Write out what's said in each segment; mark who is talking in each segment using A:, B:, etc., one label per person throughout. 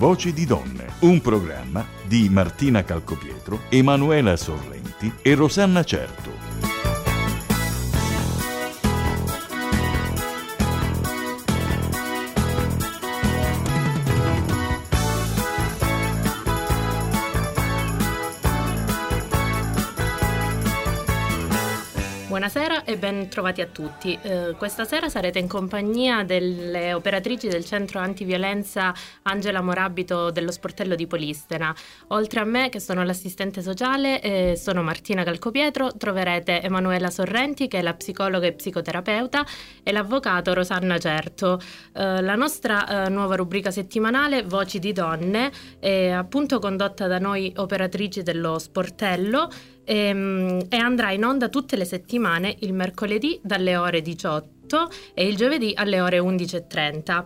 A: Voci di donne, un programma di Martina Calcopietro, Emanuela Sorrenti e Rosanna Certo.
B: Buonasera e ben trovati a tutti. Eh, questa sera sarete in compagnia delle operatrici del centro antiviolenza Angela Morabito dello Sportello di Polistena. Oltre a me, che sono l'assistente sociale, eh, sono Martina Calcopietro, troverete Emanuela Sorrenti, che è la psicologa e psicoterapeuta, e l'avvocato Rosanna Certo. Eh, la nostra eh, nuova rubrica settimanale, Voci di donne, è appunto condotta da noi operatrici dello Sportello e, ehm, e andrà in onda tutte le settimane il mercoledì dalle ore 18 e il giovedì alle ore 11.30.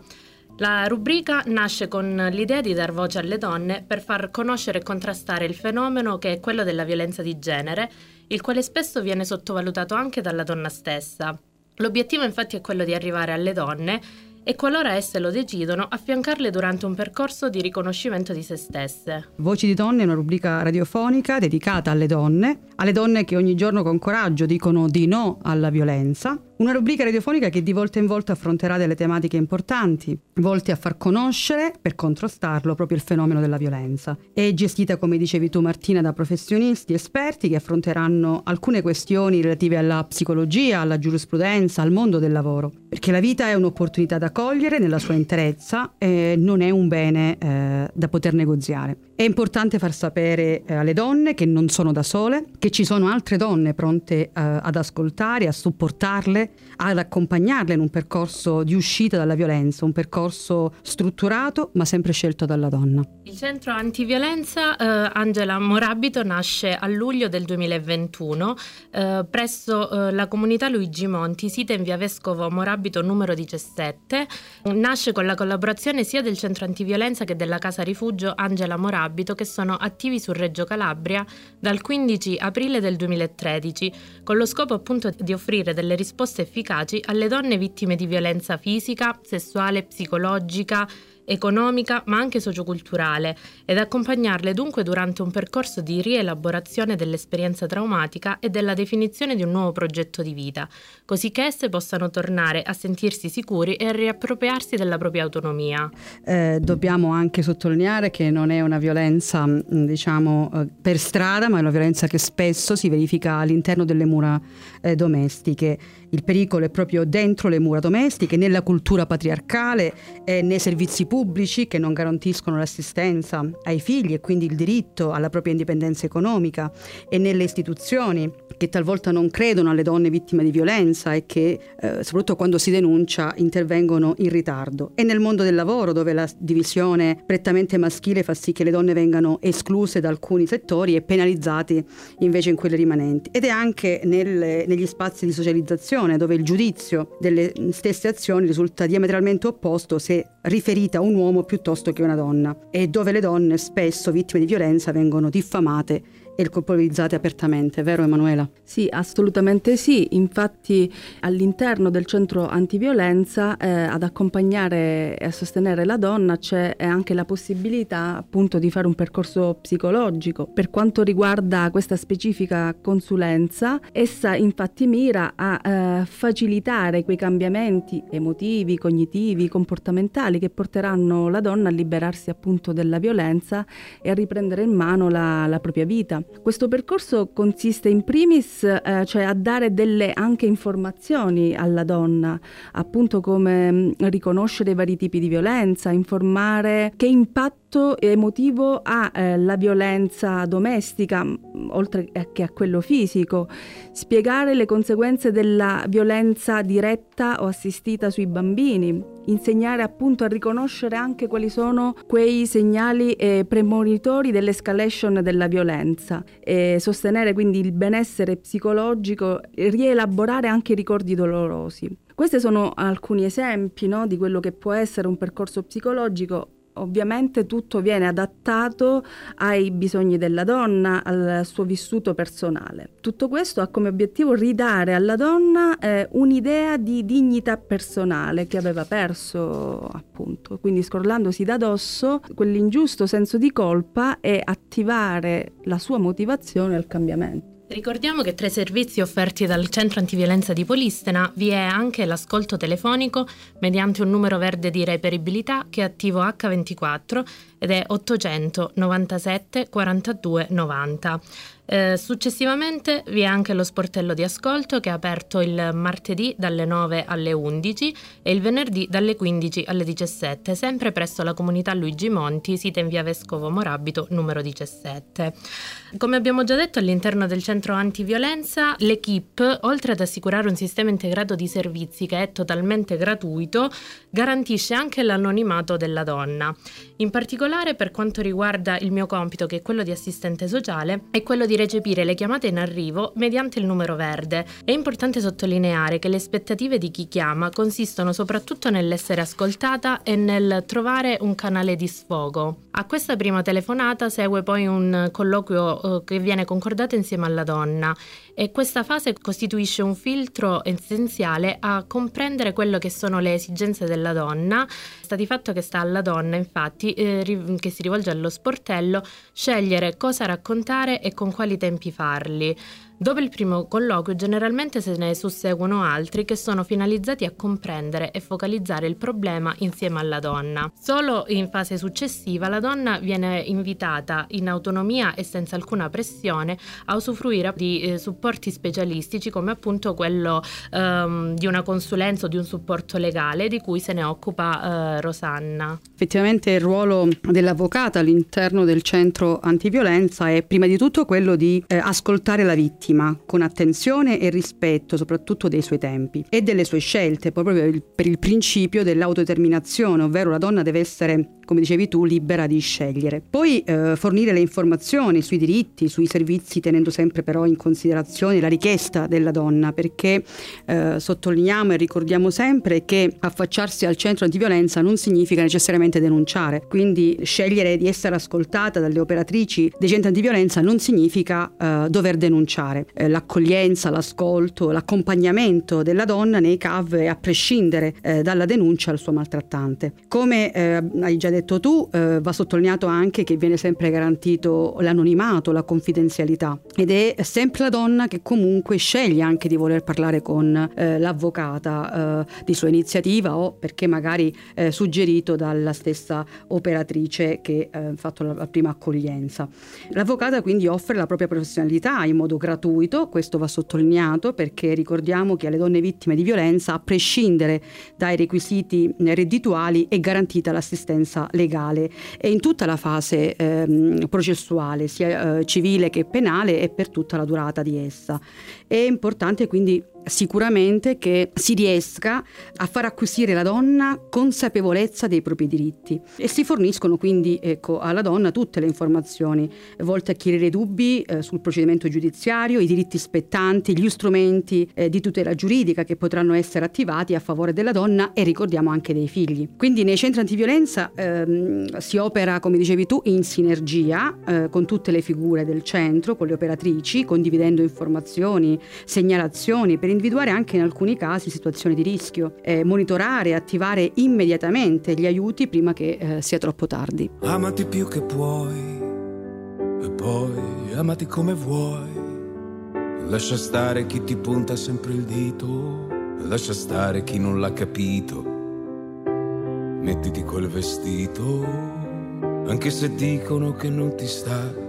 B: La rubrica nasce con l'idea di dar voce alle donne per far conoscere e contrastare il fenomeno che è quello della violenza di genere, il quale spesso viene sottovalutato anche dalla donna stessa. L'obiettivo infatti è quello di arrivare alle donne e qualora esse lo decidono, affiancarle durante un percorso di riconoscimento di se stesse.
C: Voci di donne è una rubrica radiofonica dedicata alle donne, alle donne che ogni giorno con coraggio dicono di no alla violenza una rubrica radiofonica che di volta in volta affronterà delle tematiche importanti, volte a far conoscere, per contrastarlo, proprio il fenomeno della violenza. È gestita, come dicevi tu Martina, da professionisti esperti che affronteranno alcune questioni relative alla psicologia, alla giurisprudenza, al mondo del lavoro. Perché la vita è un'opportunità da cogliere nella sua interezza e non è un bene eh, da poter negoziare. È importante far sapere eh, alle donne che non sono da sole, che ci sono altre donne pronte eh, ad ascoltare, a supportarle ad accompagnarle in un percorso di uscita dalla violenza, un percorso strutturato ma sempre scelto dalla donna.
B: Il centro antiviolenza eh, Angela Morabito nasce a luglio del 2021 eh, presso eh, la comunità Luigi Monti, sita in via Vescovo Morabito numero 17. Nasce con la collaborazione sia del centro antiviolenza che della casa rifugio Angela Morabito che sono attivi su Reggio Calabria dal 15 aprile del 2013 con lo scopo appunto di offrire delle risposte efficaci alle donne vittime di violenza fisica, sessuale, psicologica, economica ma anche socioculturale ed accompagnarle dunque durante un percorso di rielaborazione dell'esperienza traumatica e della definizione di un nuovo progetto di vita, così che esse possano tornare a sentirsi sicuri e a riappropriarsi della propria autonomia.
C: Eh, dobbiamo anche sottolineare che non è una violenza mm, diciamo eh, per strada ma è una violenza che spesso si verifica all'interno delle mura eh, domestiche il pericolo è proprio dentro le mura domestiche, nella cultura patriarcale, e nei servizi pubblici che non garantiscono l'assistenza ai figli e quindi il diritto alla propria indipendenza economica e nelle istituzioni che talvolta non credono alle donne vittime di violenza e che, eh, soprattutto quando si denuncia, intervengono in ritardo. E nel mondo del lavoro, dove la divisione prettamente maschile fa sì che le donne vengano escluse da alcuni settori e penalizzate invece in quelli rimanenti. Ed è anche nel, negli spazi di socializzazione situazione dove il giudizio delle stesse azioni risulta diametralmente opposto se riferita a un uomo piuttosto che a una donna e dove le donne spesso vittime di violenza vengono diffamate e colpevolizzate apertamente, vero Emanuela?
D: Sì, assolutamente sì. Infatti all'interno del centro antiviolenza eh, ad accompagnare e a sostenere la donna c'è anche la possibilità appunto di fare un percorso psicologico. Per quanto riguarda questa specifica consulenza, essa infatti mira a eh, facilitare quei cambiamenti emotivi, cognitivi, comportamentali che porteranno la donna a liberarsi appunto della violenza e a riprendere in mano la, la propria vita. Questo percorso consiste in primis eh, cioè a dare delle anche informazioni alla donna, appunto come mm, riconoscere i vari tipi di violenza, informare che impatto emotivo ha eh, la violenza domestica, mm, oltre che a quello fisico, spiegare le conseguenze della violenza diretta o assistita sui bambini, insegnare appunto a riconoscere anche quali sono quei segnali eh, premonitori dell'escalation della violenza, e sostenere quindi il benessere psicologico, rielaborare anche i ricordi dolorosi. Questi sono alcuni esempi no, di quello che può essere un percorso psicologico ovviamente tutto viene adattato ai bisogni della donna, al suo vissuto personale. Tutto questo ha come obiettivo ridare alla donna eh, un'idea di dignità personale che aveva perso appunto, quindi scrollandosi da dosso quell'ingiusto senso di colpa e attivare la sua motivazione al cambiamento.
B: Ricordiamo che tra i servizi offerti dal Centro Antiviolenza di Polistena vi è anche l'ascolto telefonico mediante un numero verde di reperibilità che è attivo H24 ed è 897 42 90. Eh, successivamente vi è anche lo sportello di ascolto che è aperto il martedì dalle 9 alle 11 e il venerdì dalle 15 alle 17, sempre presso la comunità Luigi Monti, sita in via Vescovo Morabito numero 17. Come abbiamo già detto all'interno del centro antiviolenza, l'equipe, oltre ad assicurare un sistema integrato di servizi che è totalmente gratuito, garantisce anche l'anonimato della donna. In particolare per quanto riguarda il mio compito, che è quello di assistente sociale, è quello di di recepire le chiamate in arrivo mediante il numero verde. È importante sottolineare che le aspettative di chi chiama consistono soprattutto nell'essere ascoltata e nel trovare un canale di sfogo. A questa prima telefonata segue poi un colloquio eh, che viene concordato insieme alla donna e questa fase costituisce un filtro essenziale a comprendere quello che sono le esigenze della donna. Sta di fatto che sta alla donna, infatti, eh, che si rivolge allo sportello, scegliere cosa raccontare e con quali tempi farli. Dopo il primo colloquio generalmente se ne susseguono altri che sono finalizzati a comprendere e focalizzare il problema insieme alla donna. Solo in fase successiva la donna viene invitata in autonomia e senza alcuna pressione a usufruire di eh, supporti specialistici come appunto quello ehm, di una consulenza o di un supporto legale di cui se ne occupa eh, Rosanna.
C: Effettivamente il ruolo dell'avvocata all'interno del centro antiviolenza è prima di tutto quello di eh, ascoltare la vittima vittima con attenzione e rispetto soprattutto dei suoi tempi e delle sue scelte, proprio per il, principio dell'autodeterminazione, ovvero la donna deve essere come dicevi tu, libera di scegliere. Poi eh, fornire le informazioni sui diritti, sui servizi, tenendo sempre però in considerazione la richiesta della donna, perché eh, sottolineiamo e ricordiamo sempre che affacciarsi al centro antiviolenza non significa necessariamente denunciare, quindi scegliere di essere ascoltata dalle operatrici dei centri antiviolenza non significa eh, dover denunciare. Eh, l'accoglienza, l'ascolto, l'accompagnamento della donna nei CAV è a prescindere eh, dalla denuncia al suo maltrattante. Come eh, hai già detto tu, eh, va sottolineato anche che viene sempre garantito l'anonimato, la confidenzialità ed è sempre la donna che comunque sceglie anche di voler parlare con eh, l'avvocata eh, di sua iniziativa o perché magari eh, suggerito dalla stessa operatrice che ha fatto la, la prima accoglienza. L'avvocata quindi offre la propria professionalità in modo gratuito, questo va sottolineato perché ricordiamo che alle donne vittime di violenza, a prescindere dai requisiti reddituali, è garantita l'assistenza legale e in tutta la fase ehm, processuale, sia eh, civile che penale e per tutta la durata di essa. È importante quindi sicuramente che si riesca a far acquisire alla donna consapevolezza dei propri diritti e si forniscono quindi ecco, alla donna tutte le informazioni volte a chiarire dubbi eh, sul procedimento giudiziario, i diritti spettanti, gli strumenti eh, di tutela giuridica che potranno essere attivati a favore della donna e ricordiamo anche dei figli. Quindi nei centri antiviolenza ehm, si opera, come dicevi tu, in sinergia eh, con tutte le figure del centro, con le operatrici, condividendo informazioni, segnalazioni per individuare anche in alcuni casi situazioni di rischio, eh, monitorare e attivare immediatamente gli aiuti prima che eh, sia troppo tardi.
E: Amati più che puoi e poi amati come vuoi. Lascia stare chi ti punta sempre il dito, lascia stare chi non l'ha capito. Mettiti quel vestito, anche se dicono che non ti sta.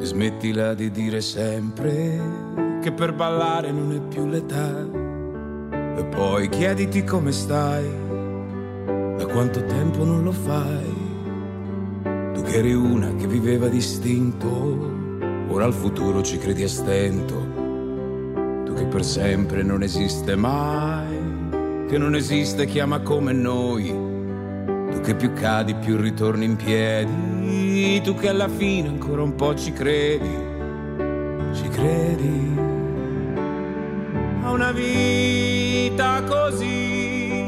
E: Smettila di dire sempre che per ballare non è più l'età. E poi chiediti come stai, da quanto tempo non lo fai. Tu che eri una che viveva distinto, ora al futuro ci credi a stento. Tu che per sempre non esiste mai, che non esiste chi ama come noi. Tu che più cadi più ritorni in piedi, tu che alla fine ancora un po' ci credi ci credi una vita così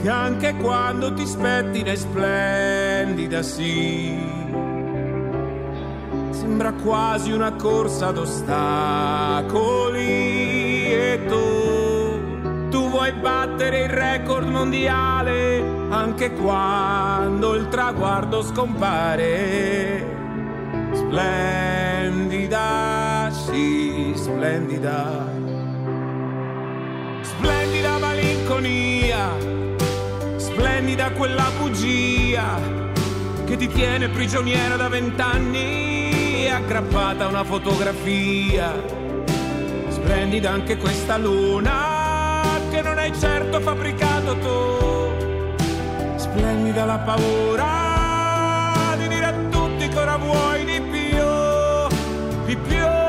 E: che anche quando ti spettina è splendida, sì. Sembra quasi una corsa ad ostacoli e tu, tu vuoi battere il record mondiale anche quando il traguardo scompare. Splendida, sì, splendida. Splendida malinconia splendida quella bugia che ti tiene prigioniera da vent'anni aggrappata a una fotografia. Splendida anche questa luna che non hai certo fabbricato tu. Splendida la paura di dire a tutti che ora vuoi di più, di più.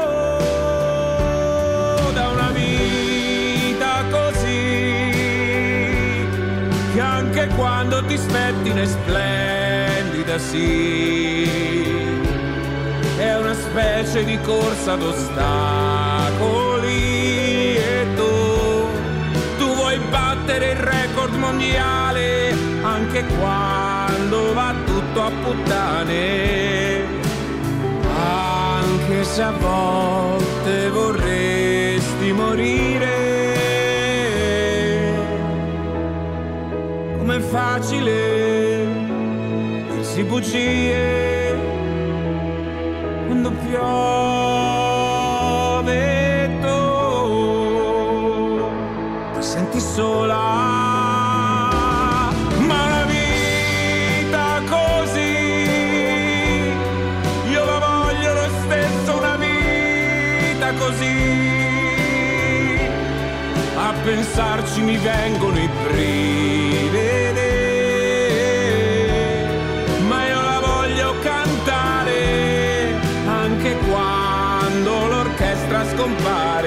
E: Quando ti spettina è splendida, sì. È una specie di corsa ad ostacoli e tu, tu vuoi battere il record mondiale anche quando va tutto a puttane. Anche se a volte vorresti morire facile dirsi bugie quando piove tu. Ti senti sola a pensarci mi vengono i brividi scompare.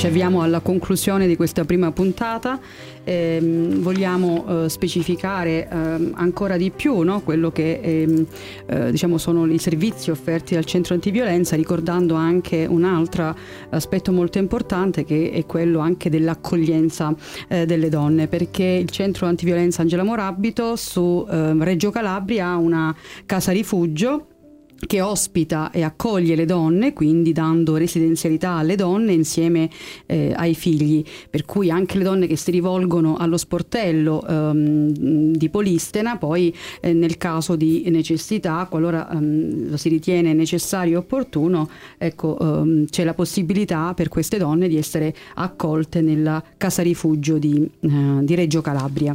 C: Ci avviamo alla conclusione di questa prima puntata ehm, vogliamo eh, specificare ehm, ancora di più no? quello che ehm, eh, diciamo sono i servizi offerti dal centro antiviolenza, ricordando anche un altro aspetto molto importante che è quello anche dell'accoglienza eh, delle donne, perché il centro antiviolenza Angela Morabito su ehm, Reggio Calabria ha una casa rifugio che ospita e accoglie le donne, quindi dando residenzialità alle donne insieme eh, ai figli, per cui anche le donne che si rivolgono allo sportello ehm, di Polistena, poi eh, nel caso di necessità, qualora ehm, lo si ritiene necessario e opportuno, ecco, ehm, c'è la possibilità per queste donne di essere accolte nella casa rifugio di, eh, di Reggio Calabria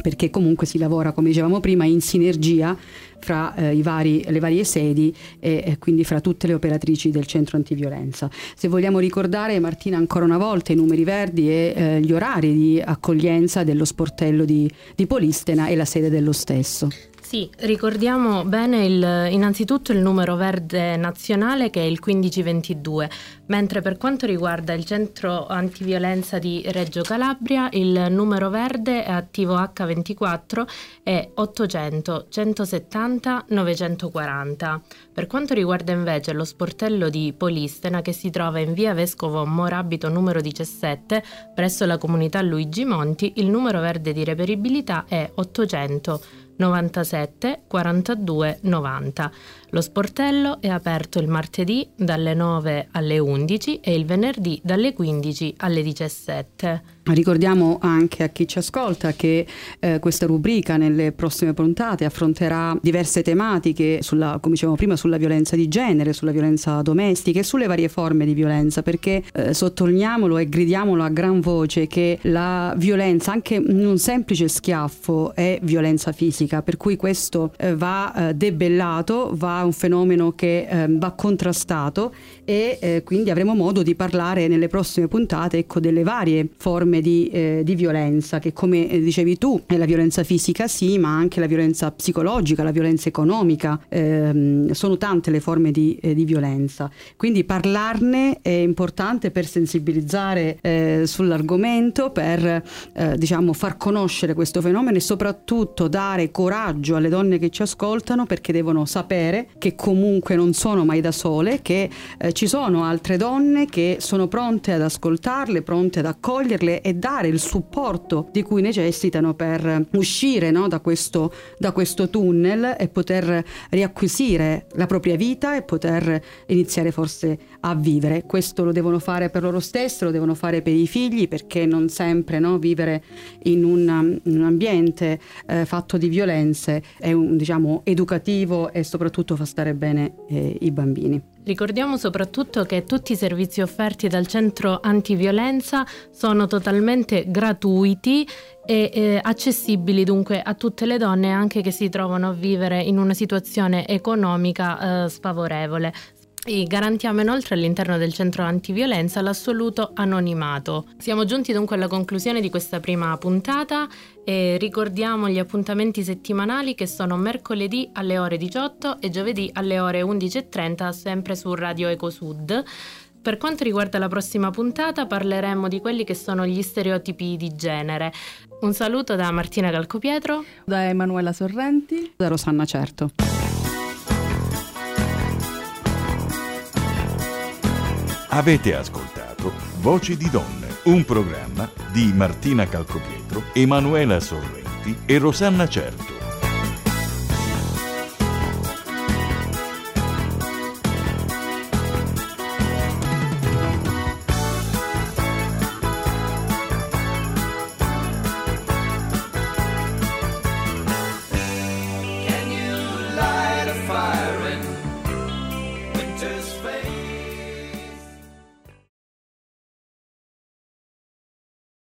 C: perché comunque si lavora, come dicevamo prima, in sinergia fra eh, vari, le varie sedi e, e, quindi fra tutte le operatrici del centro antiviolenza. Se vogliamo ricordare, Martina, ancora una volta i numeri verdi e eh, gli orari di accoglienza dello sportello di, di Polistena e la sede dello stesso.
B: Sì, ricordiamo bene il, innanzitutto il numero verde nazionale che è il 1522, mentre per quanto riguarda il centro antiviolenza di Reggio Calabria il numero verde attivo H24 è 800 170 940. Per quanto riguarda invece lo sportello di Polistena che si trova in via Vescovo Morabito numero 17 presso la comunità Luigi Monti, il numero verde di reperibilità è 800 97 42 90. Lo sportello è aperto il martedì dalle 9 alle 11 e il venerdì dalle 15 alle 17.
C: Ricordiamo anche a chi ci ascolta che eh, questa rubrica nelle prossime puntate affronterà diverse tematiche, sulla, come dicevamo prima, sulla violenza di genere, sulla violenza domestica e sulle varie forme di violenza, perché eh, sottolineiamolo e gridiamolo a gran voce che la violenza, anche un semplice schiaffo, è violenza fisica, per cui questo eh, va eh, debellato, va un fenomeno che eh, va contrastato e eh, quindi avremo modo di parlare nelle prossime puntate ecco, delle varie forme di, eh, di violenza che come eh, dicevi tu è la violenza fisica sì ma anche la violenza psicologica, la violenza economica, ehm, sono tante le forme di, eh, di, violenza. Quindi parlarne è importante per sensibilizzare eh, sull'argomento, per eh, diciamo, far conoscere questo fenomeno e soprattutto dare coraggio alle donne che ci ascoltano perché devono sapere che comunque non sono mai da sole, che eh, ci sono altre donne che sono pronte ad ascoltarle, pronte ad accoglierle e dare il supporto di cui necessitano per uscire no, da, questo, da questo tunnel e poter riacquisire la propria vita e poter iniziare forse a vivere. Questo lo devono fare per loro stesse, lo devono fare per i figli perché non sempre no, vivere in, una, in, un ambiente eh, fatto di violenze è un, diciamo, educativo e soprattutto fa stare bene eh, i bambini.
B: Ricordiamo soprattutto che tutti i servizi offerti dal centro antiviolenza sono totalmente gratuiti e eh, accessibili dunque a tutte le donne anche che si trovano a vivere in una situazione economica eh, sfavorevole. E garantiamo inoltre all'interno del centro antiviolenza l'assoluto anonimato. Siamo giunti dunque alla conclusione di questa prima puntata e ricordiamo gli appuntamenti settimanali che sono mercoledì alle ore 18 e giovedì alle ore 11.30 sempre su Radio Ecosud. Per quanto riguarda la prossima puntata parleremo di quelli che sono gli stereotipi di genere. Un saluto da Martina Calcopietro,
D: da Emanuela Sorrenti,
C: da Rosanna Certo.
A: Avete ascoltato Voci di Donne, un programma di Martina Calcopietro, Emanuela Sorrenti e Rosanna Certo